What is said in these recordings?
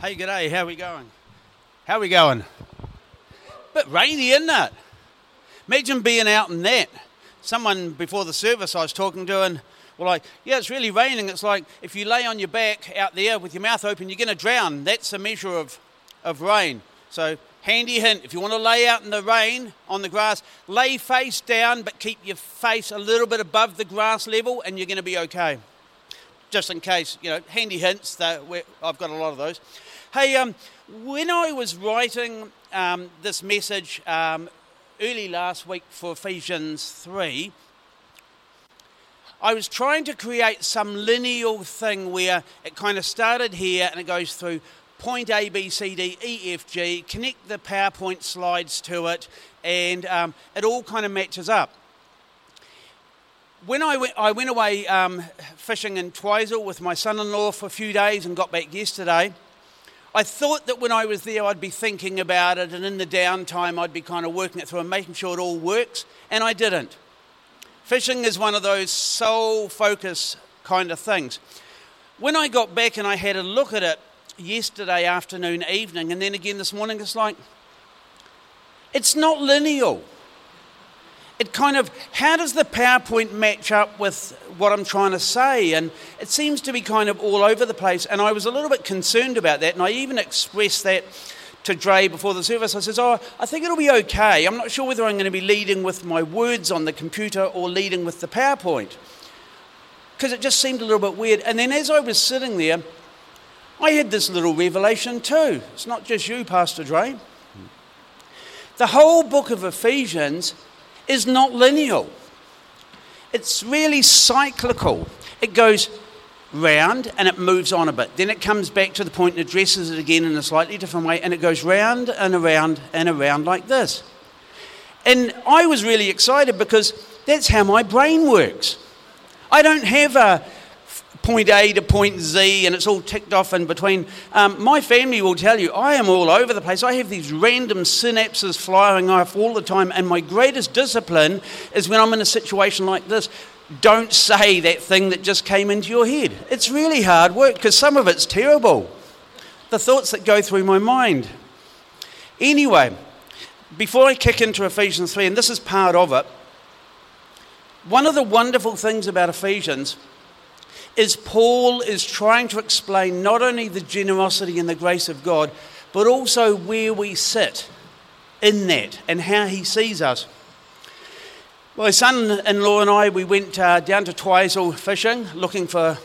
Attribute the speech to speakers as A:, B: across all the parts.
A: Hey, g'day. How we going? How we going? Bit rainy, isn't it? Imagine being out in that. Someone before the service I was talking to, and well, like, yeah, it's really raining. It's like if you lay on your back out there with your mouth open, you're going to drown. That's a measure of, of rain. So, handy hint if you want to lay out in the rain on the grass, lay face down, but keep your face a little bit above the grass level, and you're going to be okay. Just in case, you know, handy hints. That I've got a lot of those. Hey, um, when I was writing um, this message um, early last week for Ephesians 3, I was trying to create some lineal thing where it kind of started here and it goes through point A, B, C, D, E, F, G, connect the PowerPoint slides to it, and um, it all kind of matches up. When I went, I went away um, fishing in Twizel with my son in law for a few days and got back yesterday. I thought that when I was there, I'd be thinking about it, and in the downtime, I'd be kind of working it through and making sure it all works, and I didn't. Fishing is one of those sole focus kind of things. When I got back and I had a look at it yesterday afternoon, evening, and then again this morning, it's like, it's not lineal it kind of, how does the PowerPoint match up with what I'm trying to say? And it seems to be kind of all over the place. And I was a little bit concerned about that. And I even expressed that to Dre before the service. I says, Oh, I think it'll be okay. I'm not sure whether I'm going to be leading with my words on the computer or leading with the PowerPoint. Because it just seemed a little bit weird. And then as I was sitting there, I had this little revelation too. It's not just you, Pastor Dre. The whole book of Ephesians is not lineal. It's really cyclical. It goes round and it moves on a bit. Then it comes back to the point and addresses it again in a slightly different way, and it goes round and around and around like this. And I was really excited because that's how my brain works. I don't have a point A to point Z, and it's all ticked off in between. Um, my family will tell you I am all over the place. I have these random synapses flying off all the time, and my greatest discipline is when I'm in a situation like this. Don't say that thing that just came into your head. It's really hard work because some of it's terrible. The thoughts that go through my mind. Anyway, before I kick into Ephesians 3, and this is part of it, one of the wonderful things about Ephesians is Paul is trying to explain not only the generosity and the grace of God, but also where we sit in that and how he sees us. My son in law and I, we went uh, down to Twizel fishing looking for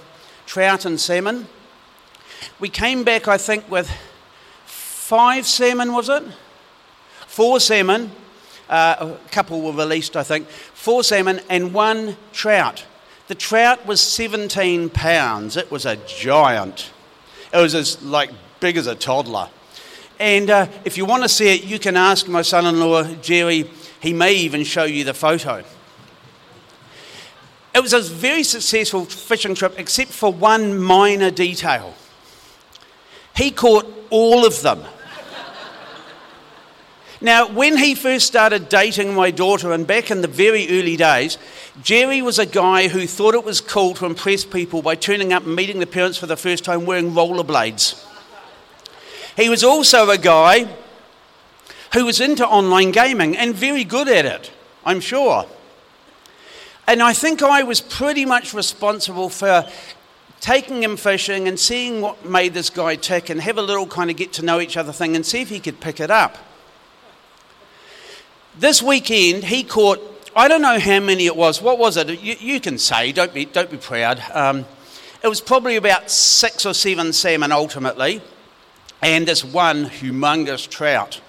A: trout and salmon. We came back, I think, with five salmon, was it? Four salmon. Uh, a couple were released, I think. Four salmon and one trout. The trout was 17 pounds. It was a giant. It was as like big as a toddler. And uh, if you want to see it, you can ask my son in law, Jerry. He may even show you the photo. It was a very successful fishing trip, except for one minor detail. He caught all of them. Now, when he first started dating my daughter, and back in the very early days, Jerry was a guy who thought it was cool to impress people by turning up and meeting the parents for the first time wearing rollerblades. He was also a guy who was into online gaming and very good at it, I'm sure. And I think I was pretty much responsible for taking him fishing and seeing what made this guy tick and have a little kind of get to know each other thing and see if he could pick it up. This weekend, he caught I don't know how many it was. What was it? You, you can say, don't be, don't be proud. Um, it was probably about six or seven salmon ultimately, and this one humongous trout.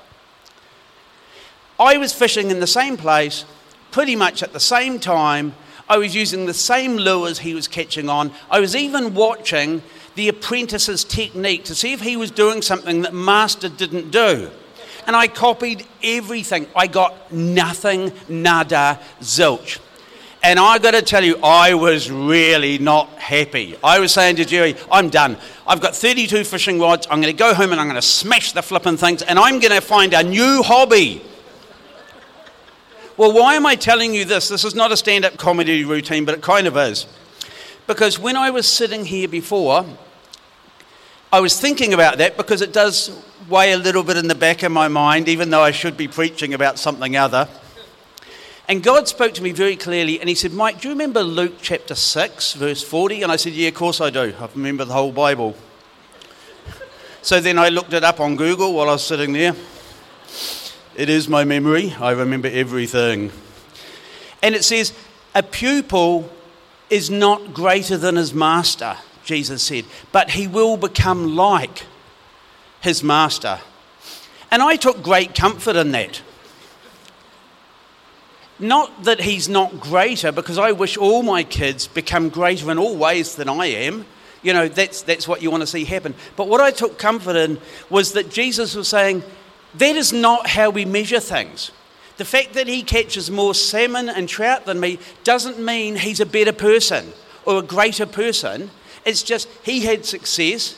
A: I was fishing in the same place, pretty much at the same time. I was using the same lures he was catching on. I was even watching the apprentice's technique to see if he was doing something that Master didn't do and I copied everything. I got nothing, nada, zilch. And I got to tell you, I was really not happy. I was saying to Jerry, I'm done. I've got 32 fishing rods. I'm going to go home and I'm going to smash the flipping things and I'm going to find a new hobby. Well, why am I telling you this? This is not a stand up comedy routine, but it kind of is. Because when I was sitting here before, I was thinking about that because it does weigh a little bit in the back of my mind, even though I should be preaching about something other. And God spoke to me very clearly and He said, Mike, do you remember Luke chapter 6, verse 40? And I said, Yeah, of course I do. I remember the whole Bible. So then I looked it up on Google while I was sitting there. It is my memory. I remember everything. And it says, A pupil is not greater than his master, Jesus said, but he will become like his master. And I took great comfort in that. Not that he's not greater, because I wish all my kids become greater in all ways than I am. You know, that's, that's what you want to see happen. But what I took comfort in was that Jesus was saying, that is not how we measure things. The fact that he catches more salmon and trout than me doesn't mean he's a better person or a greater person. It's just he had success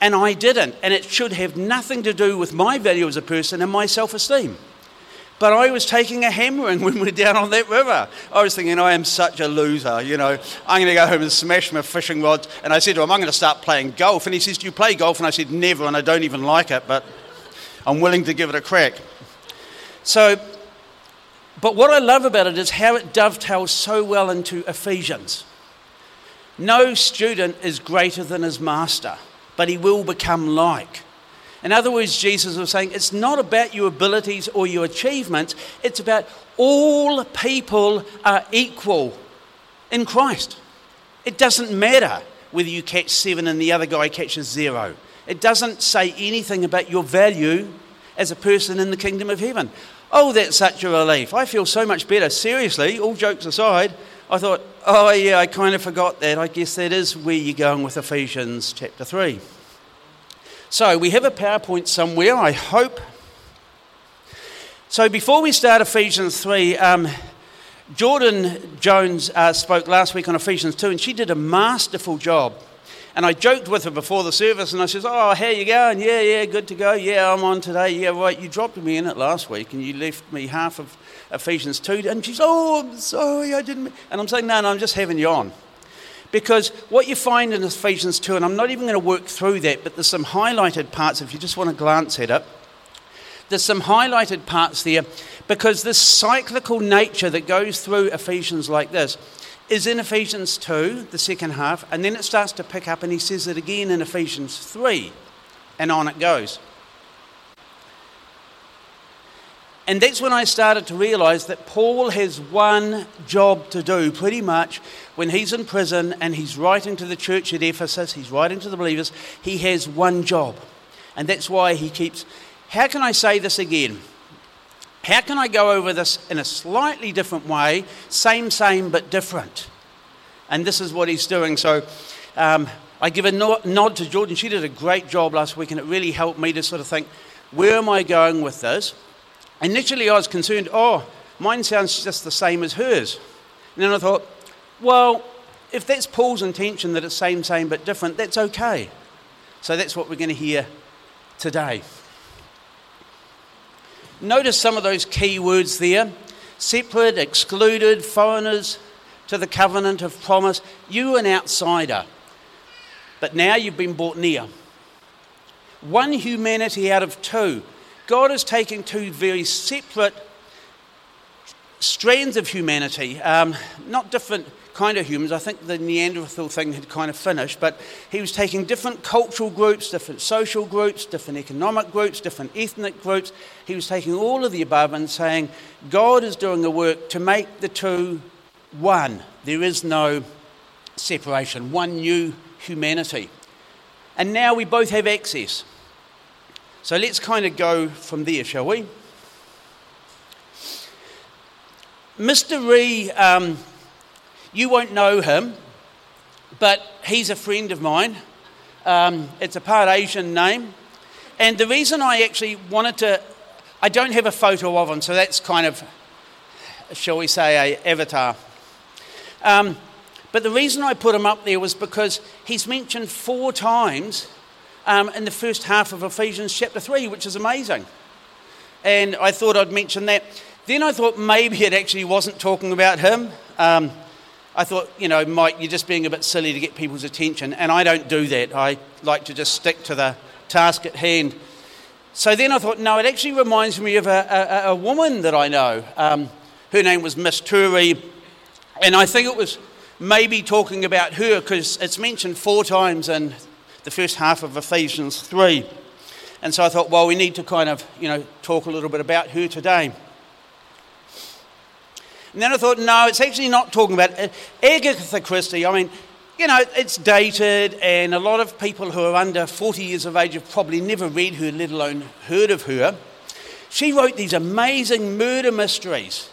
A: and I didn't. And it should have nothing to do with my value as a person and my self esteem. But I was taking a hammering when we were down on that river. I was thinking, I am such a loser, you know. I'm going to go home and smash my fishing rods. And I said to him, I'm going to start playing golf. And he says, Do you play golf? And I said, Never, and I don't even like it, but I'm willing to give it a crack. So, but what I love about it is how it dovetails so well into Ephesians. No student is greater than his master, but he will become like. In other words, Jesus was saying it's not about your abilities or your achievements, it's about all people are equal in Christ. It doesn't matter whether you catch seven and the other guy catches zero. It doesn't say anything about your value as a person in the kingdom of heaven. Oh, that's such a relief. I feel so much better. Seriously, all jokes aside, I thought, oh, yeah, I kind of forgot that. I guess that is where you're going with Ephesians chapter 3. So we have a PowerPoint somewhere, I hope. So before we start Ephesians 3, um, Jordan Jones uh, spoke last week on Ephesians 2, and she did a masterful job. And I joked with her before the service, and I says, "Oh, how you going? Yeah, yeah, good to go. Yeah, I'm on today. Yeah, right. You dropped me in it last week, and you left me half of Ephesians 2. And she's, "Oh, I'm sorry, I didn't." And I'm saying, "No, no, I'm just having you on." Because what you find in Ephesians 2, and I'm not even going to work through that, but there's some highlighted parts if you just want to glance at it. There's some highlighted parts there because this cyclical nature that goes through Ephesians like this is in Ephesians 2, the second half, and then it starts to pick up and he says it again in Ephesians 3, and on it goes. And that's when I started to realize that Paul has one job to do pretty much when he's in prison and he's writing to the church at Ephesus, he's writing to the believers, he has one job. And that's why he keeps. How can I say this again? How can I go over this in a slightly different way? Same, same, but different. And this is what he's doing. So um, I give a nod to Jordan. She did a great job last week, and it really helped me to sort of think, where am I going with this? Initially, I was concerned, oh, mine sounds just the same as hers. And then I thought, well, if that's Paul's intention that it's same, same, but different, that's okay. So that's what we're going to hear today. Notice some of those key words there separate, excluded, foreigners to the covenant of promise. You, an outsider, but now you've been brought near. One humanity out of two. God is taking two very separate strands of humanity, um, not different kind of humans. I think the Neanderthal thing had kind of finished, but he was taking different cultural groups, different social groups, different economic groups, different ethnic groups. He was taking all of the above and saying, God is doing a work to make the two one. There is no separation, one new humanity. And now we both have access. So let's kind of go from there, shall we? Mr. Ree um, you won't know him, but he's a friend of mine. Um, it's a part Asian name. And the reason I actually wanted to, I don't have a photo of him, so that's kind of, shall we say, a avatar. Um, but the reason I put him up there was because he's mentioned four times um, in the first half of Ephesians chapter 3, which is amazing. And I thought I'd mention that. Then I thought maybe it actually wasn't talking about him. Um, I thought, you know, Mike, you're just being a bit silly to get people's attention. And I don't do that. I like to just stick to the task at hand. So then I thought, no, it actually reminds me of a, a, a woman that I know. Um, her name was Miss Turi. And I think it was maybe talking about her because it's mentioned four times in the first half of Ephesians 3. And so I thought, well, we need to kind of, you know, talk a little bit about her today. And then I thought, no, it's actually not talking about Agatha Christie. I mean, you know, it's dated, and a lot of people who are under 40 years of age have probably never read her, let alone heard of her. She wrote these amazing murder mysteries,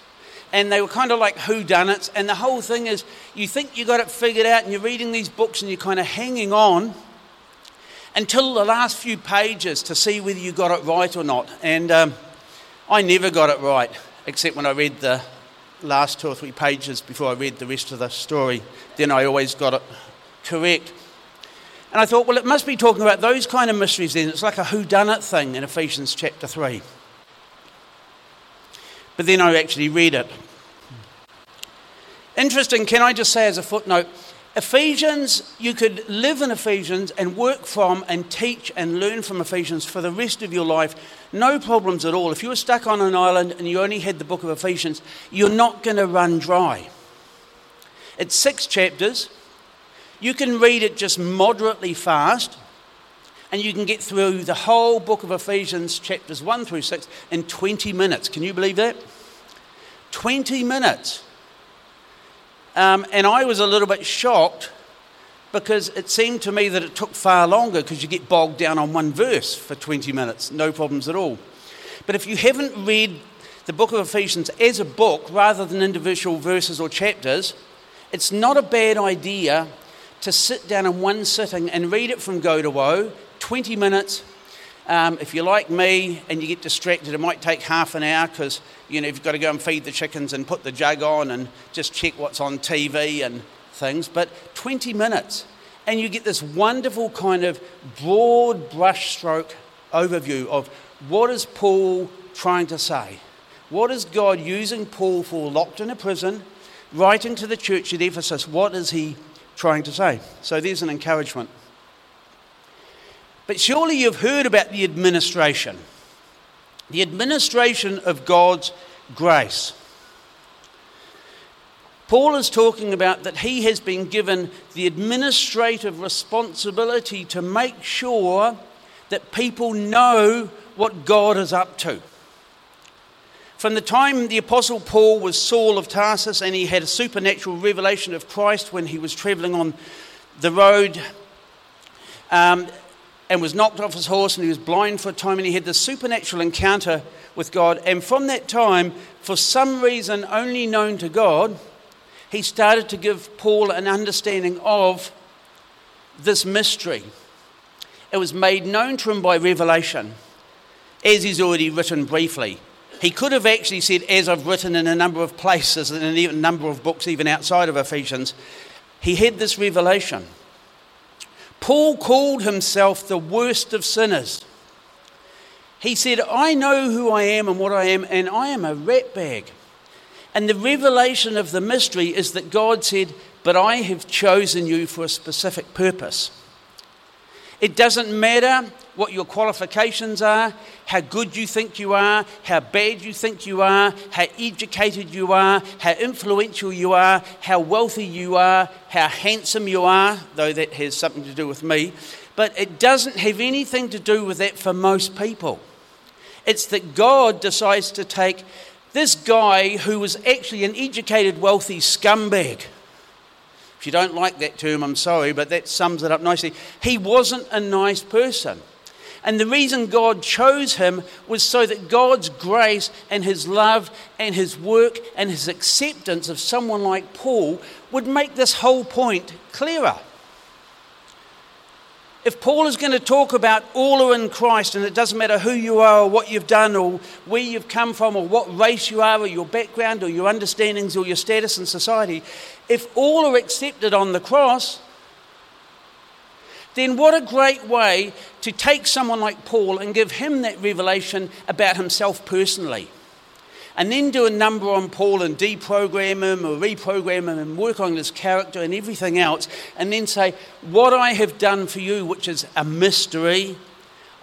A: and they were kind of like whodunits. And the whole thing is, you think you got it figured out, and you're reading these books, and you're kind of hanging on until the last few pages to see whether you got it right or not. And um, I never got it right, except when I read the last two or three pages before I read the rest of the story. Then I always got it correct. And I thought, well, it must be talking about those kind of mysteries then. It's like a whodunit thing in Ephesians chapter 3. But then I actually read it. Interesting, can I just say as a footnote, Ephesians, you could live in Ephesians and work from and teach and learn from Ephesians for the rest of your life. No problems at all. If you were stuck on an island and you only had the book of Ephesians, you're not going to run dry. It's six chapters. You can read it just moderately fast, and you can get through the whole book of Ephesians, chapters 1 through 6, in 20 minutes. Can you believe that? 20 minutes. Um, and I was a little bit shocked because it seemed to me that it took far longer because you get bogged down on one verse for 20 minutes, no problems at all. But if you haven't read the book of Ephesians as a book rather than individual verses or chapters, it's not a bad idea to sit down in one sitting and read it from go to woe, 20 minutes, um, if you're like me and you get distracted, it might take half an hour because you know you've got to go and feed the chickens and put the jug on and just check what's on TV and things. But 20 minutes, and you get this wonderful kind of broad brushstroke overview of what is Paul trying to say. What is God using Paul for, locked in a prison, writing to the church at Ephesus? What is he trying to say? So there's an encouragement. But surely you've heard about the administration, the administration of God's grace. Paul is talking about that he has been given the administrative responsibility to make sure that people know what God is up to. From the time the Apostle Paul was Saul of Tarsus and he had a supernatural revelation of Christ when he was traveling on the road, um, and was knocked off his horse and he was blind for a time and he had this supernatural encounter with God. And from that time, for some reason only known to God, he started to give Paul an understanding of this mystery. It was made known to him by revelation, as he's already written briefly. He could have actually said, as I've written in a number of places and in a number of books, even outside of Ephesians. He had this revelation. Paul called himself the worst of sinners. He said, I know who I am and what I am, and I am a ratbag. And the revelation of the mystery is that God said, But I have chosen you for a specific purpose. It doesn't matter what your qualifications are, how good you think you are, how bad you think you are, how educated you are, how influential you are, how wealthy you are, how handsome you are, though that has something to do with me. But it doesn't have anything to do with that for most people. It's that God decides to take this guy who was actually an educated, wealthy scumbag if you don't like that term, I'm sorry, but that sums it up nicely. He wasn't a nice person. And the reason God chose him was so that God's grace and his love and his work and his acceptance of someone like Paul would make this whole point clearer if Paul is going to talk about all are in Christ, and it doesn't matter who you are or what you've done or where you've come from or what race you are or your background or your understandings or your status in society, if all are accepted on the cross, then what a great way to take someone like Paul and give him that revelation about himself personally. and then do a number on Paul and deprogram him or reprogram him and work on his character and everything else, and then say, What I have done for you, which is a mystery,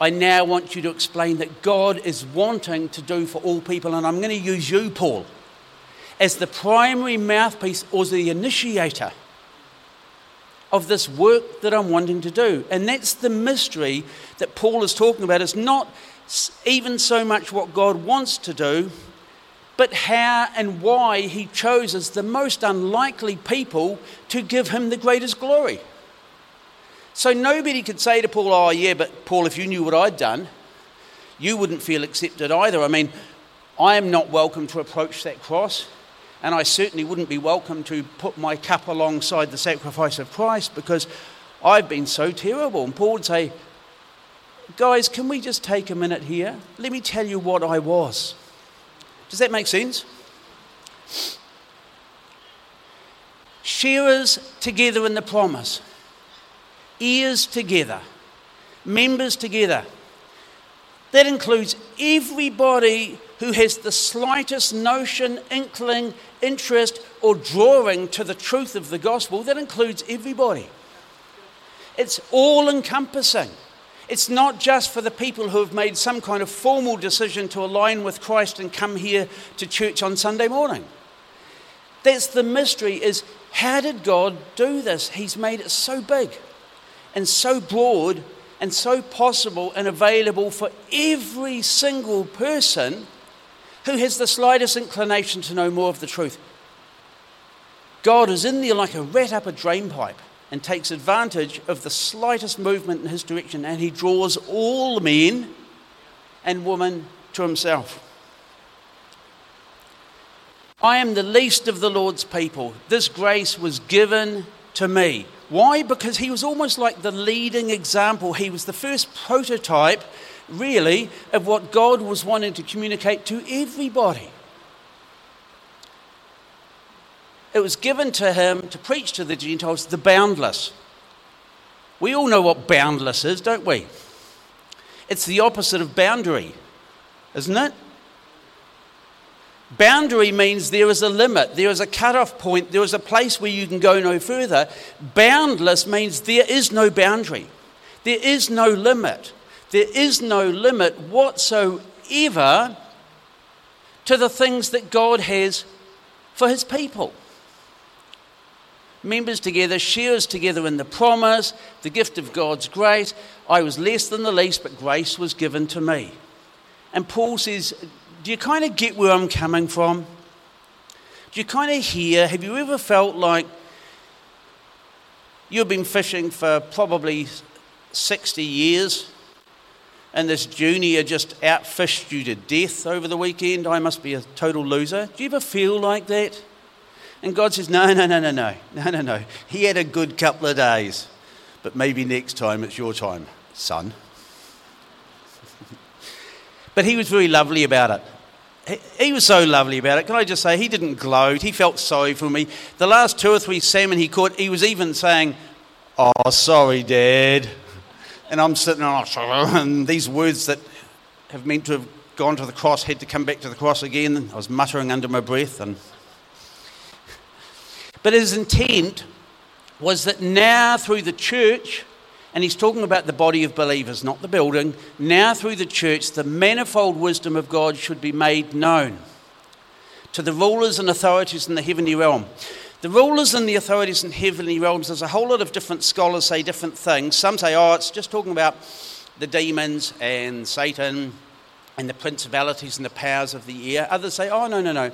A: I now want you to explain that God is wanting to do for all people, and I'm going to use you, Paul, as the primary mouthpiece or the initiator of this work that I'm wanting to do. And that's the mystery that Paul is talking about. It's not even so much what God wants to do, but how and why he chooses the most unlikely people to give him the greatest glory. So nobody could say to Paul, Oh, yeah, but Paul, if you knew what I'd done, you wouldn't feel accepted either. I mean, I am not welcome to approach that cross, and I certainly wouldn't be welcome to put my cup alongside the sacrifice of Christ because I've been so terrible. And Paul would say, Guys, can we just take a minute here? Let me tell you what I was. Does that make sense? Sharers together in the promise, ears together, members together. That includes everybody who has the slightest notion, inkling, interest, or drawing to the truth of the gospel. That includes everybody. It's all encompassing. It's not just for the people who have made some kind of formal decision to align with Christ and come here to church on Sunday morning. That's the mystery is how did God do this? He's made it so big and so broad and so possible and available for every single person who has the slightest inclination to know more of the truth. God is in there like a rat up a drain pipe and takes advantage of the slightest movement in his direction, and he draws all men and women to himself. I am the least of the Lord's people. This grace was given to me. Why? Because he was almost like the leading example. He was the first prototype, really, of what God was wanting to communicate to everybody. it was given to him to preach to the Gentiles the boundless. We all know what boundless is, don't we? It's the opposite of boundary, isn't it? Boundary means there is a limit, there is a cut-off point, there is a place where you can go no further. Boundless means there is no boundary, there is no limit, there is no limit whatsoever to the things that God has for his people members together, sharers together in the promise, the gift of God's grace. I was less than the least, but grace was given to me. And Paul says, Do you kind of get where I'm coming from? Do you kind of hear? Have you ever felt like you've been fishing for probably 60 years and this junior just outfished you to death over the weekend? I must be a total loser. Do you ever feel like that? And God says, No, no, no, no, no, no, no, no. He had a good couple of days, but maybe next time it's your time, son. but he was very lovely about it. He was so lovely about it. Can I just say, he didn't gloat. He felt sorry for me. The last two or three salmon he caught, he was even saying, Oh, sorry, Dad. And I'm sitting there, and these words that have meant to have gone to the cross had to come back to the cross again. I was muttering under my breath, and but his intent was that now through the church, and he's talking about the body of believers, not the building, now through the church, the manifold wisdom of God should be made known to the rulers and authorities in the heavenly realm. The rulers and the authorities in heavenly realms, there's a whole lot of different scholars say different things. Some say, oh, it's just talking about the demons and Satan and the principalities and the powers of the air. Others say, oh, no, no, no.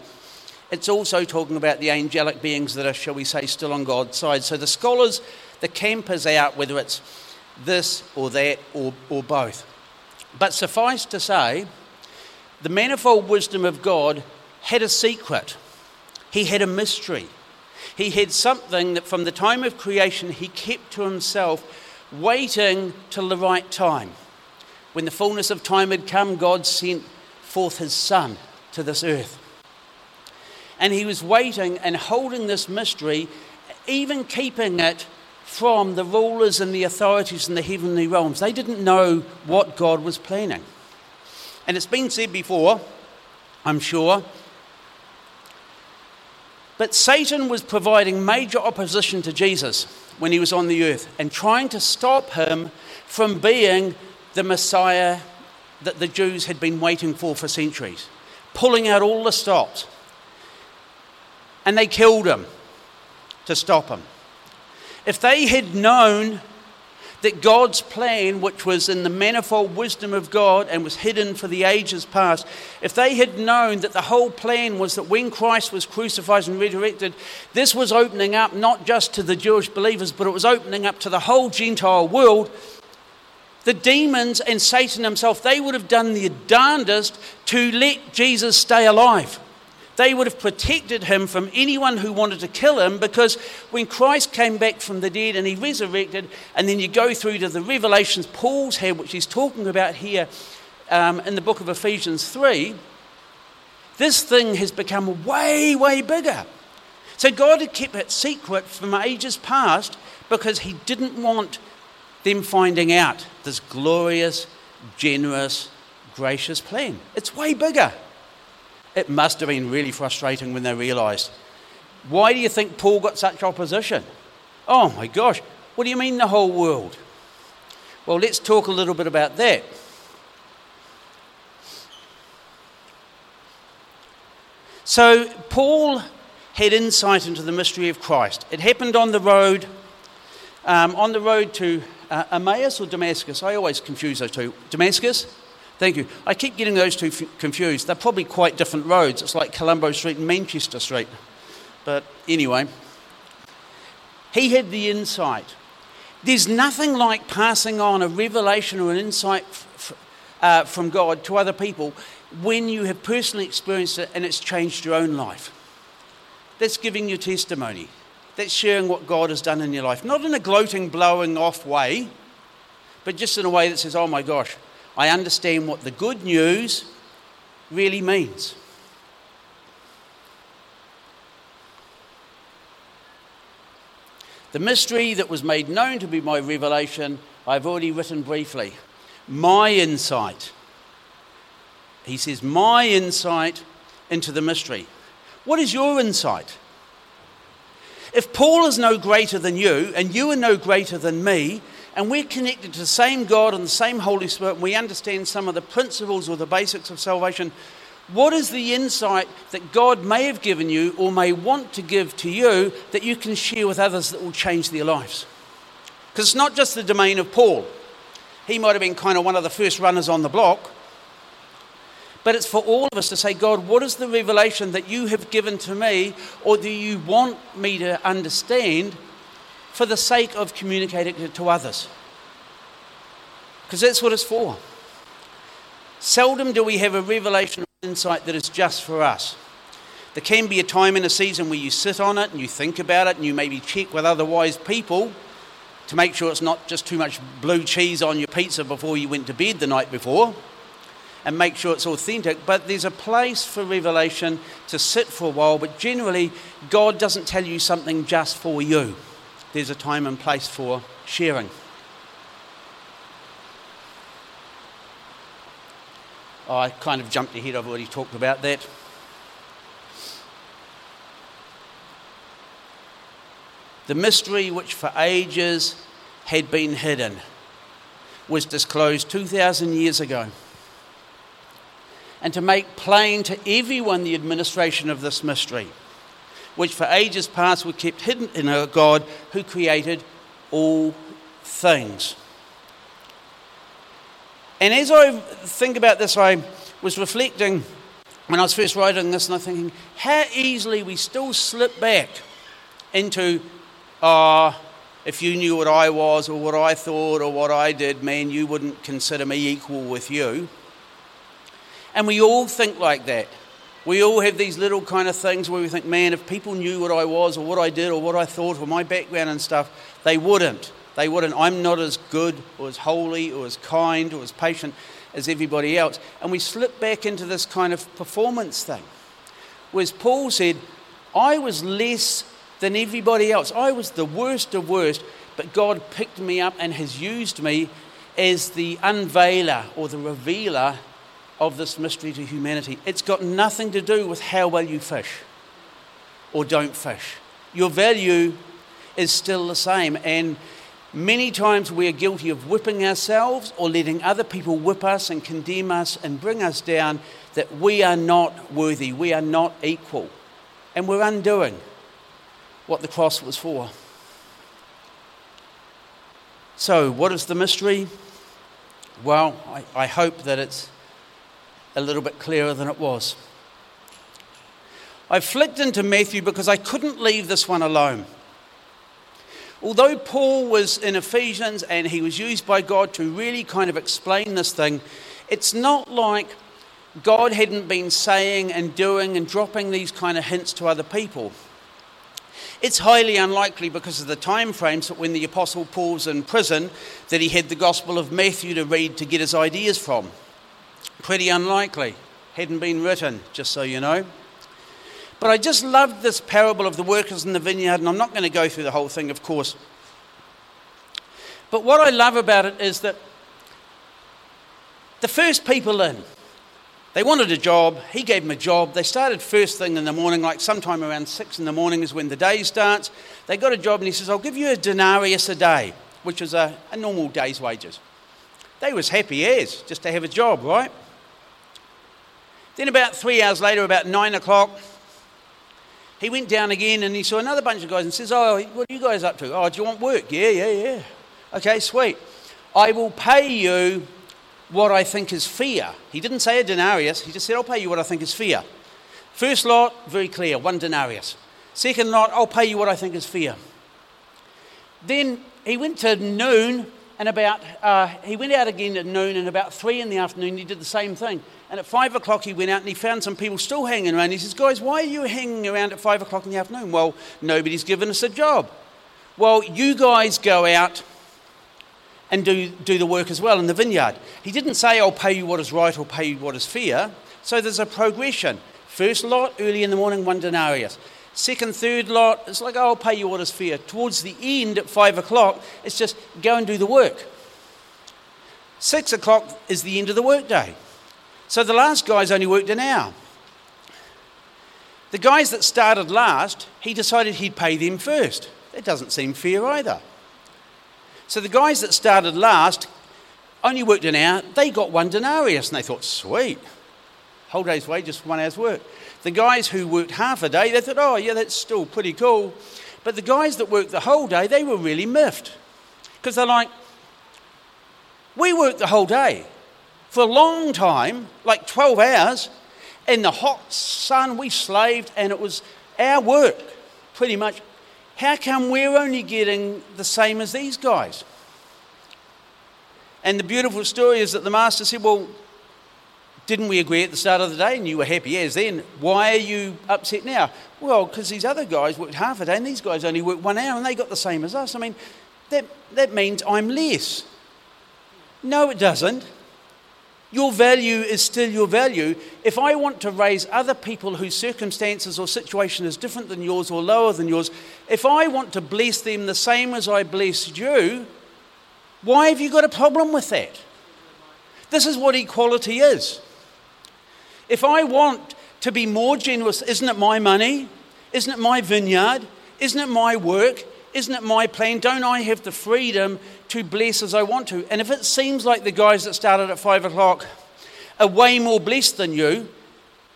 A: It's also talking about the angelic beings that are, shall we say, still on God's side. So the scholars, the camp is out whether it's this or that or, or both. But suffice to say, the manifold wisdom of God had a secret, He had a mystery. He had something that from the time of creation He kept to Himself, waiting till the right time. When the fullness of time had come, God sent forth His Son to this earth. And he was waiting and holding this mystery, even keeping it from the rulers and the authorities in the heavenly realms. They didn't know what God was planning. And it's been said before, I'm sure, But Satan was providing major opposition to Jesus when he was on the earth and trying to stop him from being the Messiah that the Jews had been waiting for for centuries, pulling out all the stops. And they killed him to stop him. If they had known that God's plan, which was in the manifold wisdom of God and was hidden for the ages past, if they had known that the whole plan was that when Christ was crucified and resurrected, this was opening up not just to the Jewish believers, but it was opening up to the whole Gentile world, the demons and Satan himself, they would have done the darndest to let Jesus stay alive. They would have protected him from anyone who wanted to kill him because when Christ came back from the dead and he resurrected, and then you go through to the revelations Paul's had, which he's talking about here um, in the book of Ephesians 3, this thing has become way, way bigger. So God had kept it secret from ages past because he didn't want them finding out this glorious, generous, gracious plan. It's way bigger. It must have been really frustrating when they realised. Why do you think Paul got such opposition? Oh my gosh, what do you mean the whole world? Well, let's talk a little bit about that. So, Paul had insight into the mystery of Christ. It happened on the road, um, on the road to uh, Emmaus or Damascus. I always confuse those two. Damascus? Thank you. I keep getting those two f- confused. They're probably quite different roads. It's like Colombo Street and Manchester Street. But anyway, he had the insight. There's nothing like passing on a revelation or an insight f- uh, from God to other people when you have personally experienced it and it's changed your own life. That's giving your testimony. That's sharing what God has done in your life. Not in a gloating, blowing off way, but just in a way that says, oh my gosh, I understand what the good news really means. The mystery that was made known to be my revelation, I've already written briefly. My insight. He says, My insight into the mystery. What is your insight? If Paul is no greater than you, and you are no greater than me, and we're connected to the same God and the same Holy Spirit, and we understand some of the principles or the basics of salvation, what is the insight that God may have given you or may want to give to you that you can share with others that will change their lives? Because it's not just the domain of Paul. He might have been kind of one of the first runners on the block. But it's for all of us to say, God, what is the revelation that you have given to me or do you want me to understand for the sake of communicating it to others. Because that's what it's for. Seldom do we have a revelation or insight that is just for us. There can be a time in a season where you sit on it and you think about it and you maybe check with other wise people to make sure it's not just too much blue cheese on your pizza before you went to bed the night before and make sure it's authentic. But there's a place for revelation to sit for a while, but generally, God doesn't tell you something just for you there's a time and place for sharing. Oh, I kind of jumped ahead, I've already talked about that. The mystery which for ages had been hidden was disclosed 2,000 years ago. And to make plain to everyone the administration of this mystery which for ages past were kept hidden in a God who created all things. And as I think about this, I was reflecting when I was first writing this, and I'm thinking how easily we still slip back into, ah, oh, if you knew what I was or what I thought or what I did, man, you wouldn't consider me equal with you. And we all think like that. We all have these little kind of things where we think, man, if people knew what I was or what I did or what I thought or my background and stuff, they wouldn't. They wouldn't. I'm not as good or as holy or as kind or as patient as everybody else. And we slip back into this kind of performance thing. Whereas Paul said, I was less than everybody else. I was the worst of worst, but God picked me up and has used me as the unveiler or the revealer of this mystery to humanity. It's got nothing to do with how well you fish. or don't fish. Your value is still the same. And many times we are guilty of whipping ourselves or letting other people whip us and condemn us and bring us down that we are not worthy, we are not equal. And we're undoing what the cross was for. So, what is the mystery? Well, I, I hope that it's a little bit clearer than it was. I flicked into Matthew because I couldn't leave this one alone. Although Paul was in Ephesians and he was used by God to really kind of explain this thing, it's not like God hadn't been saying and doing and dropping these kind of hints to other people. It's highly unlikely because of the time frames that when the Apostle Paul's in prison that he had the Gospel of Matthew to read to get his ideas from. Pretty unlikely. Hadn't been written, just so you know. But I just loved this parable of the workers in the vineyard, and I'm not going to go through the whole thing, of course. But what I love about it is that the first people in, they wanted a job. He gave them a job. They started first thing in the morning, like sometime around six in the morning is when the day starts. They got a job, and he says, I'll give you a denarius a day, which is a, a normal day's wages. They was happy as just to have a job, right? Then about three hours later, about nine o'clock, he went down again and he saw another bunch of guys and says, Oh, what are you guys up to? Oh, do you want work? Yeah, yeah, yeah. Okay, sweet. I will pay you what I think is fair. He didn't say a denarius, he just said, I'll pay you what I think is fair. First lot, very clear, one denarius. Second lot, I'll pay you what I think is fair. Then he went to noon and about, uh, he went out again at noon and about three in the afternoon he did the same thing. And at five o'clock, he went out and he found some people still hanging around. He says, Guys, why are you hanging around at five o'clock in the afternoon? Well, nobody's given us a job. Well, you guys go out and do, do the work as well in the vineyard. He didn't say, I'll pay you what is right or pay you what is fair. So there's a progression. First lot, early in the morning, one denarius. Second, third lot, it's like, oh, I'll pay you what is fair. Towards the end, at five o'clock, it's just go and do the work. Six o'clock is the end of the workday. So the last guy's only worked an hour. The guys that started last, he decided he'd pay them first. That doesn't seem fair either. So the guys that started last only worked an hour, they got one denarius, and they thought, sweet, whole day's wages for one hour's work. The guys who worked half a day, they thought, oh, yeah, that's still pretty cool. But the guys that worked the whole day, they were really miffed. Because they're like, we worked the whole day for a long time, like 12 hours, in the hot sun. We slaved, and it was our work, pretty much. How come we're only getting the same as these guys? And the beautiful story is that the master said, Well, didn't we agree at the start of the day and you were happy as then? Why are you upset now? Well, because these other guys worked half a day and these guys only worked one hour and they got the same as us. I mean, that, that means I'm less. No, it doesn't. Your value is still your value. If I want to raise other people whose circumstances or situation is different than yours or lower than yours, if I want to bless them the same as I blessed you, why have you got a problem with that? This is what equality is. If I want to be more generous, isn't it my money? Isn't it my vineyard? Isn't it my work? Isn't it my plan? Don't I have the freedom to bless as I want to? And if it seems like the guys that started at five o'clock are way more blessed than you,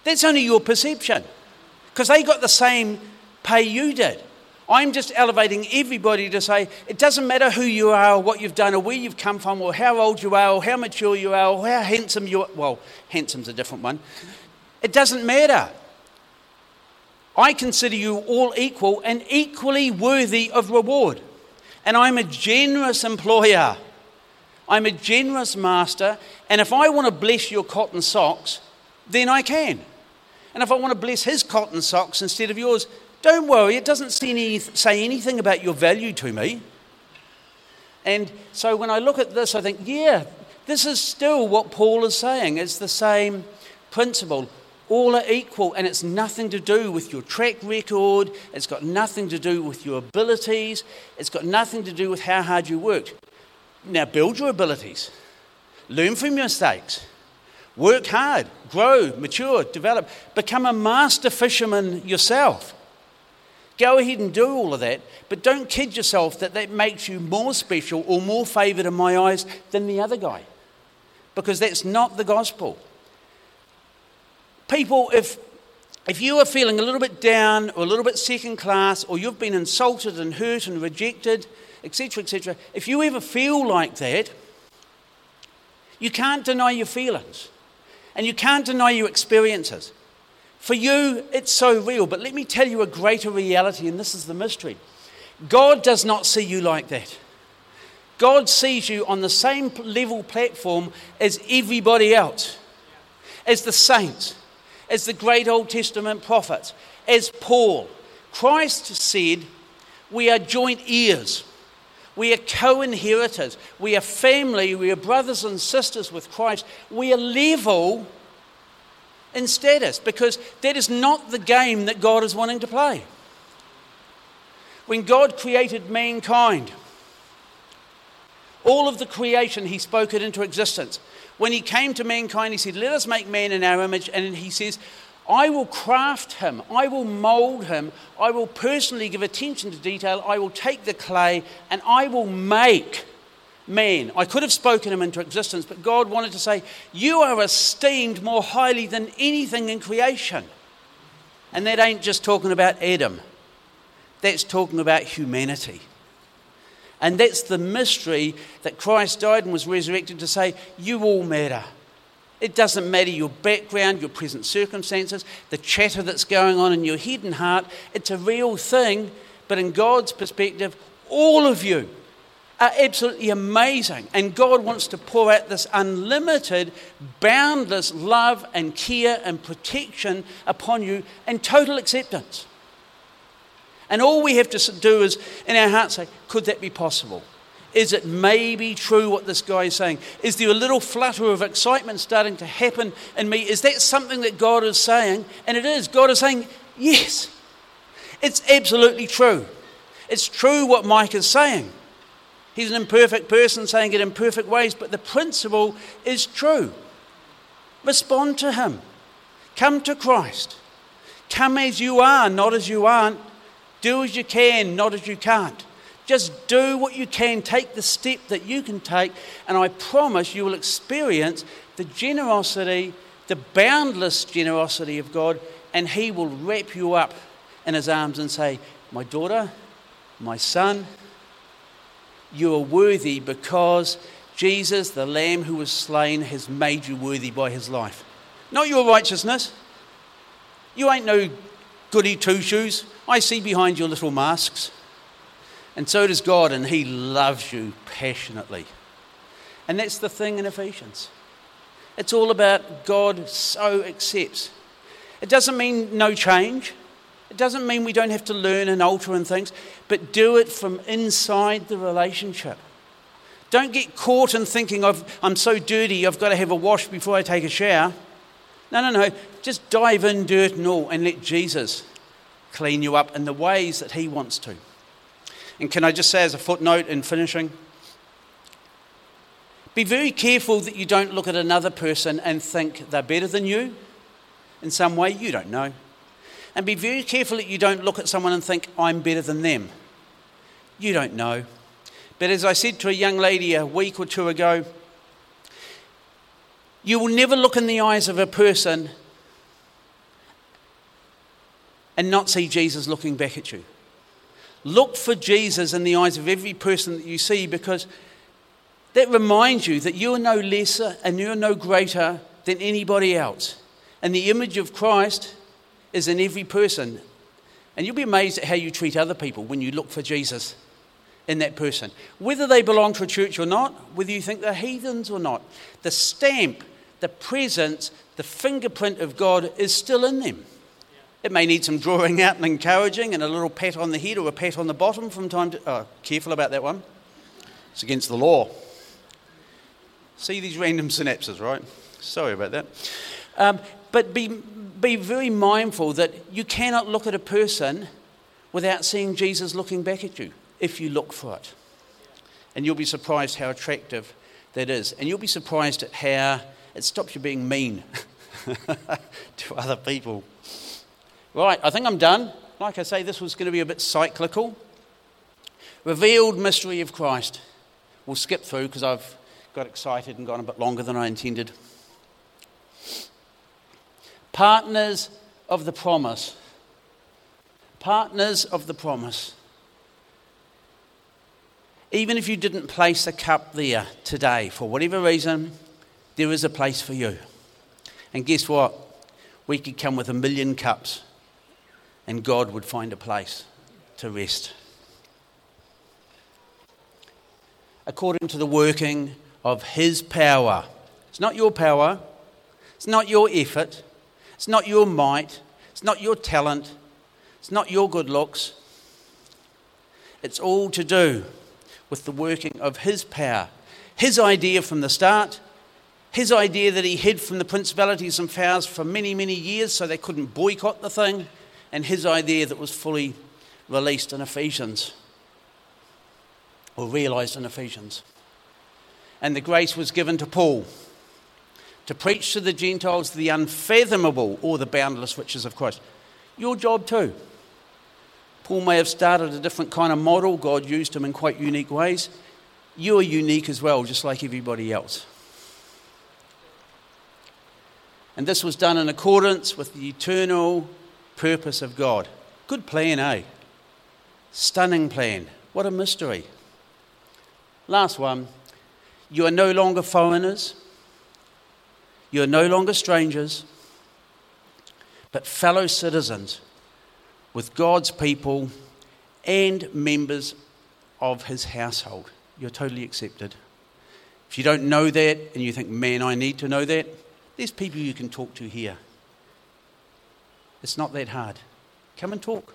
A: that's only your perception because they got the same pay you did. I'm just elevating everybody to say it doesn't matter who you are, or what you've done, or where you've come from, or how old you are, or how mature you are, or how handsome you are. Well, handsome's a different one. It doesn't matter. I consider you all equal and equally worthy of reward. And I'm a generous employer. I'm a generous master. And if I want to bless your cotton socks, then I can. And if I want to bless his cotton socks instead of yours, don't worry, it doesn't say anything about your value to me. And so when I look at this, I think, yeah, this is still what Paul is saying. It's the same principle. All are equal, and it's nothing to do with your track record, it's got nothing to do with your abilities, it's got nothing to do with how hard you worked. Now, build your abilities, learn from your mistakes, work hard, grow, mature, develop, become a master fisherman yourself. Go ahead and do all of that, but don't kid yourself that that makes you more special or more favoured in my eyes than the other guy, because that's not the gospel. People, if if you are feeling a little bit down or a little bit second class, or you've been insulted and hurt and rejected, etc., etc., if you ever feel like that, you can't deny your feelings and you can't deny your experiences. For you, it's so real. But let me tell you a greater reality, and this is the mystery God does not see you like that. God sees you on the same level platform as everybody else, as the saints, as the great Old Testament prophets, as Paul. Christ said, We are joint heirs. We are co inheritors. We are family. We are brothers and sisters with Christ. We are level in status because that is not the game that God is wanting to play. When God created mankind, all of the creation, He spoke it into existence. When He came to mankind, He said, Let us make man in our image. And He says, I will craft him, I will mold him, I will personally give attention to detail, I will take the clay, and I will make man. I could have spoken him into existence, but God wanted to say, You are esteemed more highly than anything in creation. And that ain't just talking about Adam, that's talking about humanity. And that's the mystery that Christ died and was resurrected to say, You all matter. It doesn't matter your background, your present circumstances, the chatter that's going on in your head and heart. It's a real thing, but in God's perspective, all of you are absolutely amazing. And God wants to pour out this unlimited, boundless love and care and protection upon you and total acceptance. And all we have to do is, in our hearts, say, could that be possible? Is it maybe true what this guy is saying? Is there a little flutter of excitement starting to happen in me? Is that something that God is saying? And it is. God is saying, yes, it's absolutely true. It's true what Mike is saying. He's an imperfect person saying it in perfect ways, but the principle is true. Respond to Him. Come to Christ. Come as you are, not as you aren't. Do as you can, not as you can't. Just do what you can, take the step that you can take, and I promise you will experience the generosity, the boundless generosity of God, and He will wrap you up in His arms and say, My daughter, my son, you are worthy because Jesus, the Lamb who was slain, has made you worthy by His life. Not your righteousness. You ain't no goody two shoes. I see behind your little masks. And so does God, and He loves you passionately. And that's the thing in Ephesians. It's all about God so accepts. It doesn't mean no change. It doesn't mean we don't have to learn and alter and things, but do it from inside the relationship. Don't get caught in thinking, I'm so dirty, I've got to have a wash before I take a shower. No, no, no. Just dive in, dirt and all, and let Jesus clean you up in the ways that He wants to. And can I just say, as a footnote in finishing, be very careful that you don't look at another person and think they're better than you in some way. You don't know. And be very careful that you don't look at someone and think, I'm better than them. You don't know. But as I said to a young lady a week or two ago, you will never look in the eyes of a person and not see Jesus looking back at you. Look for Jesus in the eyes of every person that you see because that reminds you that you are no lesser and you're no greater than anybody else. And the image of Christ is in every person. And you'll be amazed at how you treat other people when you look for Jesus in that person. Whether they belong to a church or not, whether you think they're heathens or not, the stamp, the presence, the fingerprint of God is still in them. It may need some drawing out and encouraging and a little pat on the head or a pat on the bottom from time to. Oh, careful about that one. It's against the law. See these random synapses, right? Sorry about that. Um, but be, be very mindful that you cannot look at a person without seeing Jesus looking back at you if you look for it. And you'll be surprised how attractive that is. And you'll be surprised at how it stops you being mean to other people. Right, I think I'm done. like I say, this was going to be a bit cyclical. Revealed mystery of Christ. We'll skip through because I've got excited and gone a bit longer than I intended. Partners of the promise. Partners of the promise. Even if you didn't place a cup there today, for whatever reason, there is a place for you. And guess what? We could come with a million cups and God would find a place to rest. According to the working of His power. It's not your power, it's not your effort, it's not your might, it's not your talent, it's not your good looks. It's all to do with the working of His power. His idea from the start, his idea that he hid from the principalities and powers for many, many years so they couldn't boycott the thing, and his idea that was fully released in Ephesians or realized in Ephesians. And the grace was given to Paul to preach to the Gentiles the unfathomable or the boundless riches of Christ. Your job too. Paul may have started a different kind of model, God used him in quite unique ways. You are unique as well, just like everybody else. And this was done in accordance with the eternal purpose of God. Good plan, eh? Stunning plan. What a mystery. Last one. You are no longer foreigners. You are no longer strangers, but fellow citizens with God's people and members of his household. You're totally accepted. If you don't know that and you think, man, I need to know that, there's people you can talk to here. It's not that hard. Come and talk.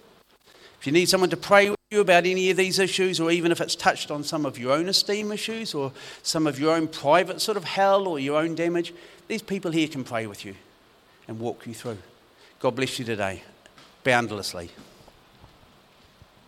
A: If you need someone to pray with you about any of these issues, or even if it's touched on some of your own esteem issues, or some of your own private sort of hell or your own damage, these people here can pray with you and walk you through. God bless you today, boundlessly.